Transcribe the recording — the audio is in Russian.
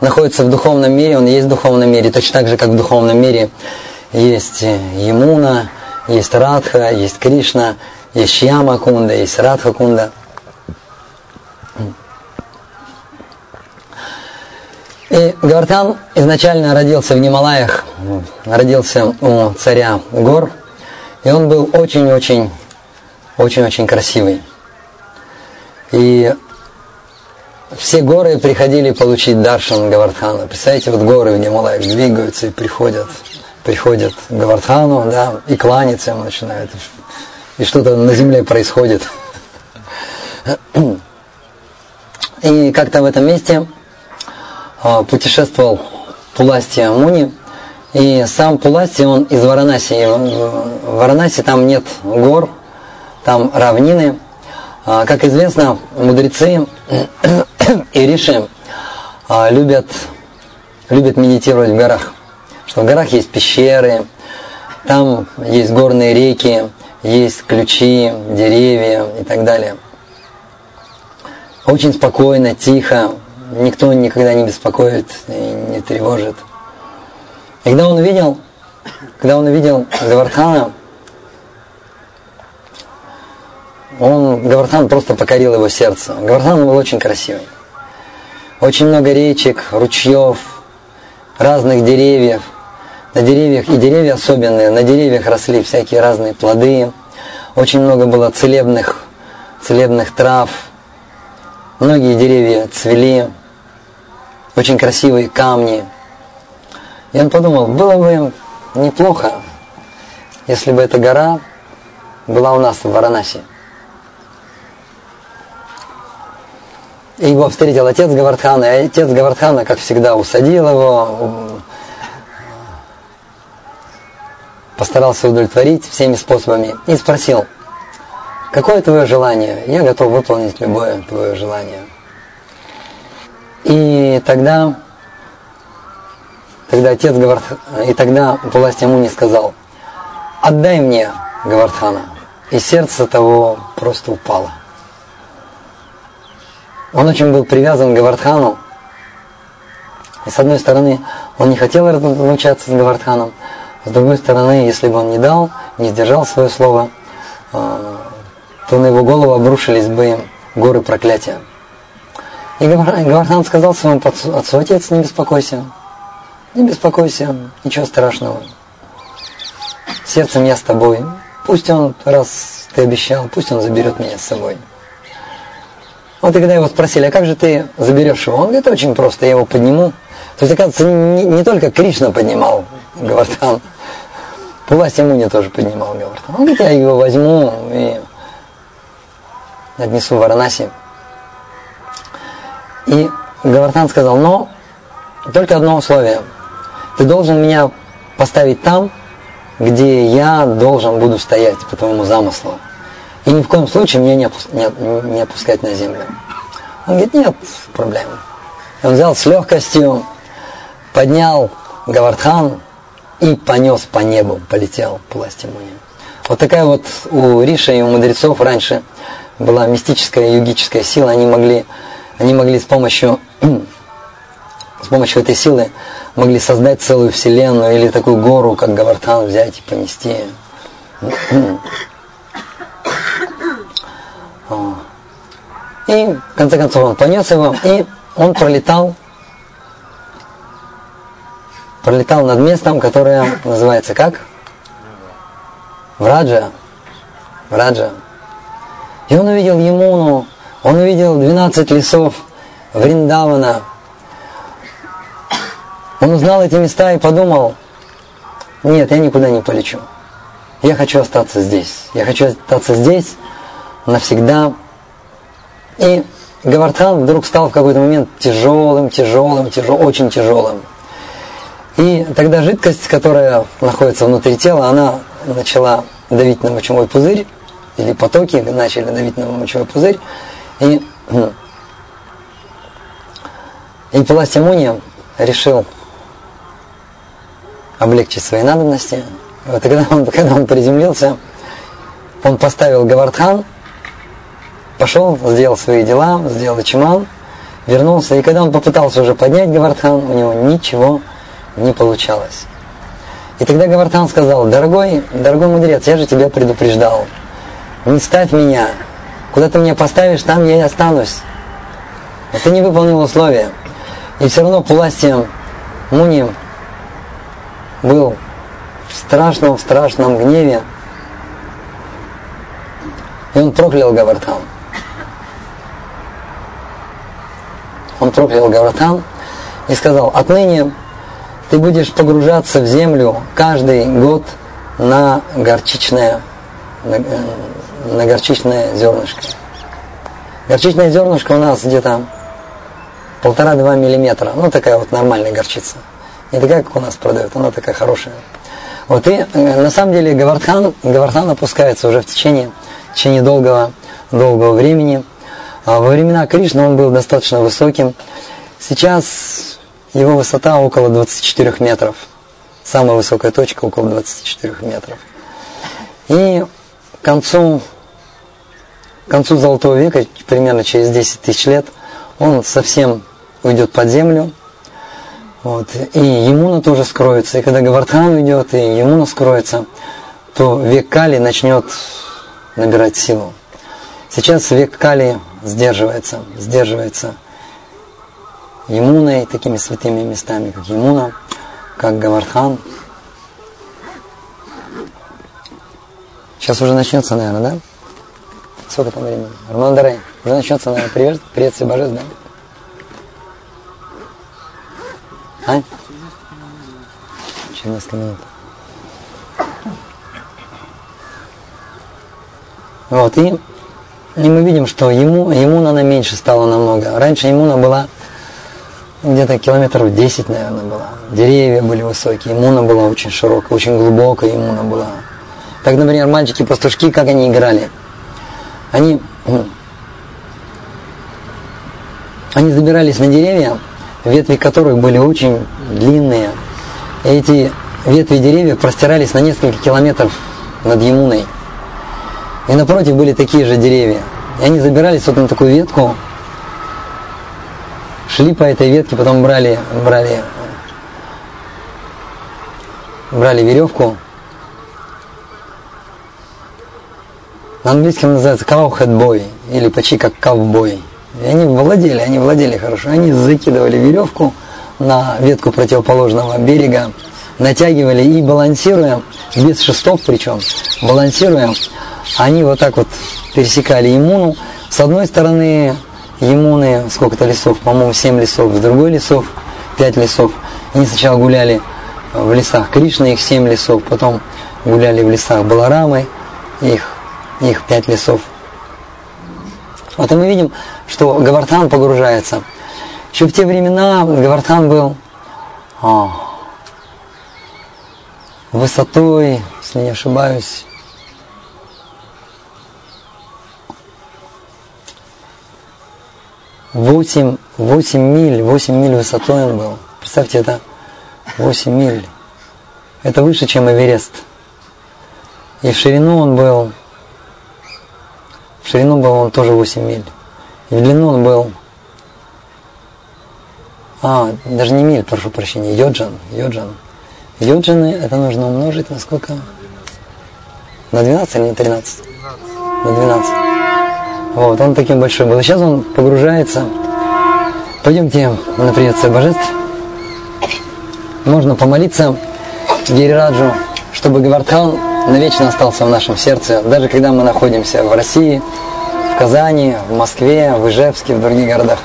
находится в духовном мире, он есть в духовном мире, точно так же, как в духовном мире есть Емуна, есть Радха, есть Кришна, есть Шьяма Кунда, есть Радха Кунда. И Гавардхан изначально родился в Гималаях, родился у царя гор, и он был очень-очень, очень-очень красивый. И все горы приходили получить даршан Гавардхана. Представляете, вот горы в Гималаях двигаются и приходят, приходят к Гавардхану, да, и кланяться ему начинают. И что-то на земле происходит. И как-то в этом месте а, путешествовал Пуластия Муни, и сам Пуласти, он из Варанаси. В Варанаси там нет гор, там равнины. А, как известно, мудрецы и риши а, любят, любят медитировать в горах. Что в горах есть пещеры, там есть горные реки, есть ключи, деревья и так далее. Очень спокойно, тихо, никто никогда не беспокоит и не тревожит. И когда он увидел, когда он увидел Гавардхана, он, Гавардхан просто покорил его сердце. Гавардхан был очень красивый. Очень много речек, ручьев, разных деревьев. На деревьях, и деревья особенные, на деревьях росли всякие разные плоды. Очень много было целебных, целебных трав. Многие деревья цвели очень красивые камни. И он подумал, было бы неплохо, если бы эта гора была у нас в Варанаси. И его встретил отец Гавардхана, и отец Гавардхана, как всегда, усадил его, постарался удовлетворить всеми способами и спросил, какое твое желание? Я готов выполнить любое твое желание. И тогда, тогда отец Гавардхан, и тогда власть ему не сказал, отдай мне Гавардхана. И сердце того просто упало. Он очень был привязан к Гавардхану. И с одной стороны, он не хотел разлучаться с Гавардханом, с другой стороны, если бы он не дал, не сдержал свое слово, а, то на его голову обрушились бы горы проклятия. И Гавархан сказал своему отцу, отец, не беспокойся, не беспокойся, ничего страшного. Сердцем я с тобой. Пусть он, раз ты обещал, пусть он заберет меня с собой. Вот и когда его спросили, а как же ты заберешь его? Он говорит, очень просто, я его подниму. То есть, оказывается, не, не только Кришна поднимал Гавартан, Пуласи Муни тоже поднимал Гавартан. Он говорит, я его возьму и отнесу в Варанаси. И Гавартан сказал, но только одно условие. Ты должен меня поставить там, где я должен буду стоять по твоему замыслу. И ни в коем случае меня не, опус, не, не опускать на землю. Он говорит, нет проблем. Он взял с легкостью, поднял Гавардхан и понес по небу, полетел по Ластимуне. Вот такая вот у Риша и у мудрецов раньше была мистическая югическая сила. Они могли они могли с помощью, с помощью этой силы могли создать целую вселенную или такую гору, как Гавартан, взять и понести. И в конце концов он понес его, и он пролетал, пролетал над местом, которое называется как? Враджа. Враджа. И он увидел Емуну, он увидел 12 лесов Вриндавана. Он узнал эти места и подумал, нет, я никуда не полечу. Я хочу остаться здесь. Я хочу остаться здесь навсегда. И Гавардхан вдруг стал в какой-то момент тяжелым, тяжелым, тяжелым, очень тяжелым. И тогда жидкость, которая находится внутри тела, она начала давить на мочевой пузырь, или потоки начали давить на мочевой пузырь, и, и Паластимуни решил облегчить свои надобности. И вот когда он, когда он приземлился, он поставил Гавардхан, пошел, сделал свои дела, сделал чиман, вернулся, и когда он попытался уже поднять Гавардхан, у него ничего не получалось. И тогда Гавардхан сказал, дорогой, дорогой мудрец, я же тебя предупреждал, не ставь меня, куда ты меня поставишь, там я и останусь. Но ты не выполнил условия. И все равно Пуластием Муни был в страшном, в страшном гневе. И он проклял Гавартан. Он проклял Гавартан и сказал, отныне ты будешь погружаться в землю каждый год на горчичное, на, э, на горчичное зернышко. Горчичное зернышко у нас где-то полтора-два миллиметра. Ну, такая вот нормальная горчица. Не такая, как у нас продают, она такая хорошая. Вот и э, на самом деле Гавардхан, Гавардхан опускается уже в течение, в течение долгого, долгого времени. А во времена Кришны он был достаточно высоким. Сейчас его высота около 24 метров. Самая высокая точка около 24 метров. И к концу, к концу Золотого века, примерно через 10 тысяч лет, он совсем уйдет под землю. Вот, и Емуна тоже скроется. И когда Гавардхан уйдет, и Емуна скроется, то век Кали начнет набирать силу. Сейчас век Кали сдерживается, сдерживается Емуной, такими святыми местами, как Емуна, как Гавардхан. Сейчас уже начнется, наверное, да? Сколько там времени? Роман Дарей. Уже начнется, наверное, привет, приветствие божеств, да? А? Через несколько минут. Вот, и, и мы видим, что ему, ему она меньше стала намного. Раньше ему была где-то километров 10, наверное, была. Деревья были высокие, иммуна была очень широкая, очень глубокая иммуна была. Так, например, мальчики-пастушки, как они играли? Они, они забирались на деревья, ветви которых были очень длинные. И эти ветви деревьев простирались на несколько километров над Емуной. И напротив были такие же деревья. И они забирались вот на такую ветку, шли по этой ветке, потом брали, брали, брали веревку. На английском называется cowhead или почти как ковбой. И они владели, они владели хорошо. Они закидывали веревку на ветку противоположного берега, натягивали и балансируя, без шестов причем, балансируя, они вот так вот пересекали иммуну. С одной стороны иммуны, сколько-то лесов, по-моему, 7 лесов, с другой лесов 5 лесов. Они сначала гуляли в лесах Кришны, их 7 лесов, потом гуляли в лесах Баларамы, их, их 5 лесов. Вот и мы видим, что Гавартан погружается. Еще в те времена Гавартан был а, высотой, если не ошибаюсь, восемь, восемь миль, восемь миль высотой он был. Представьте, это восемь миль. Это выше, чем Эверест. И в ширину он был, в ширину был он тоже 8 миль. И в длину он был а, даже не миль, прошу прощения, йоджан, йоджан. Йоджаны это нужно умножить на сколько? На 12 или на 13? На 12. Вот, он таким большой был. Сейчас он погружается. Пойдемте на приветствие божеств. Можно помолиться Гирираджу, чтобы Гавардхан навечно остался в нашем сердце, даже когда мы находимся в России, в Казани, в Москве, в Ижевске, в других городах.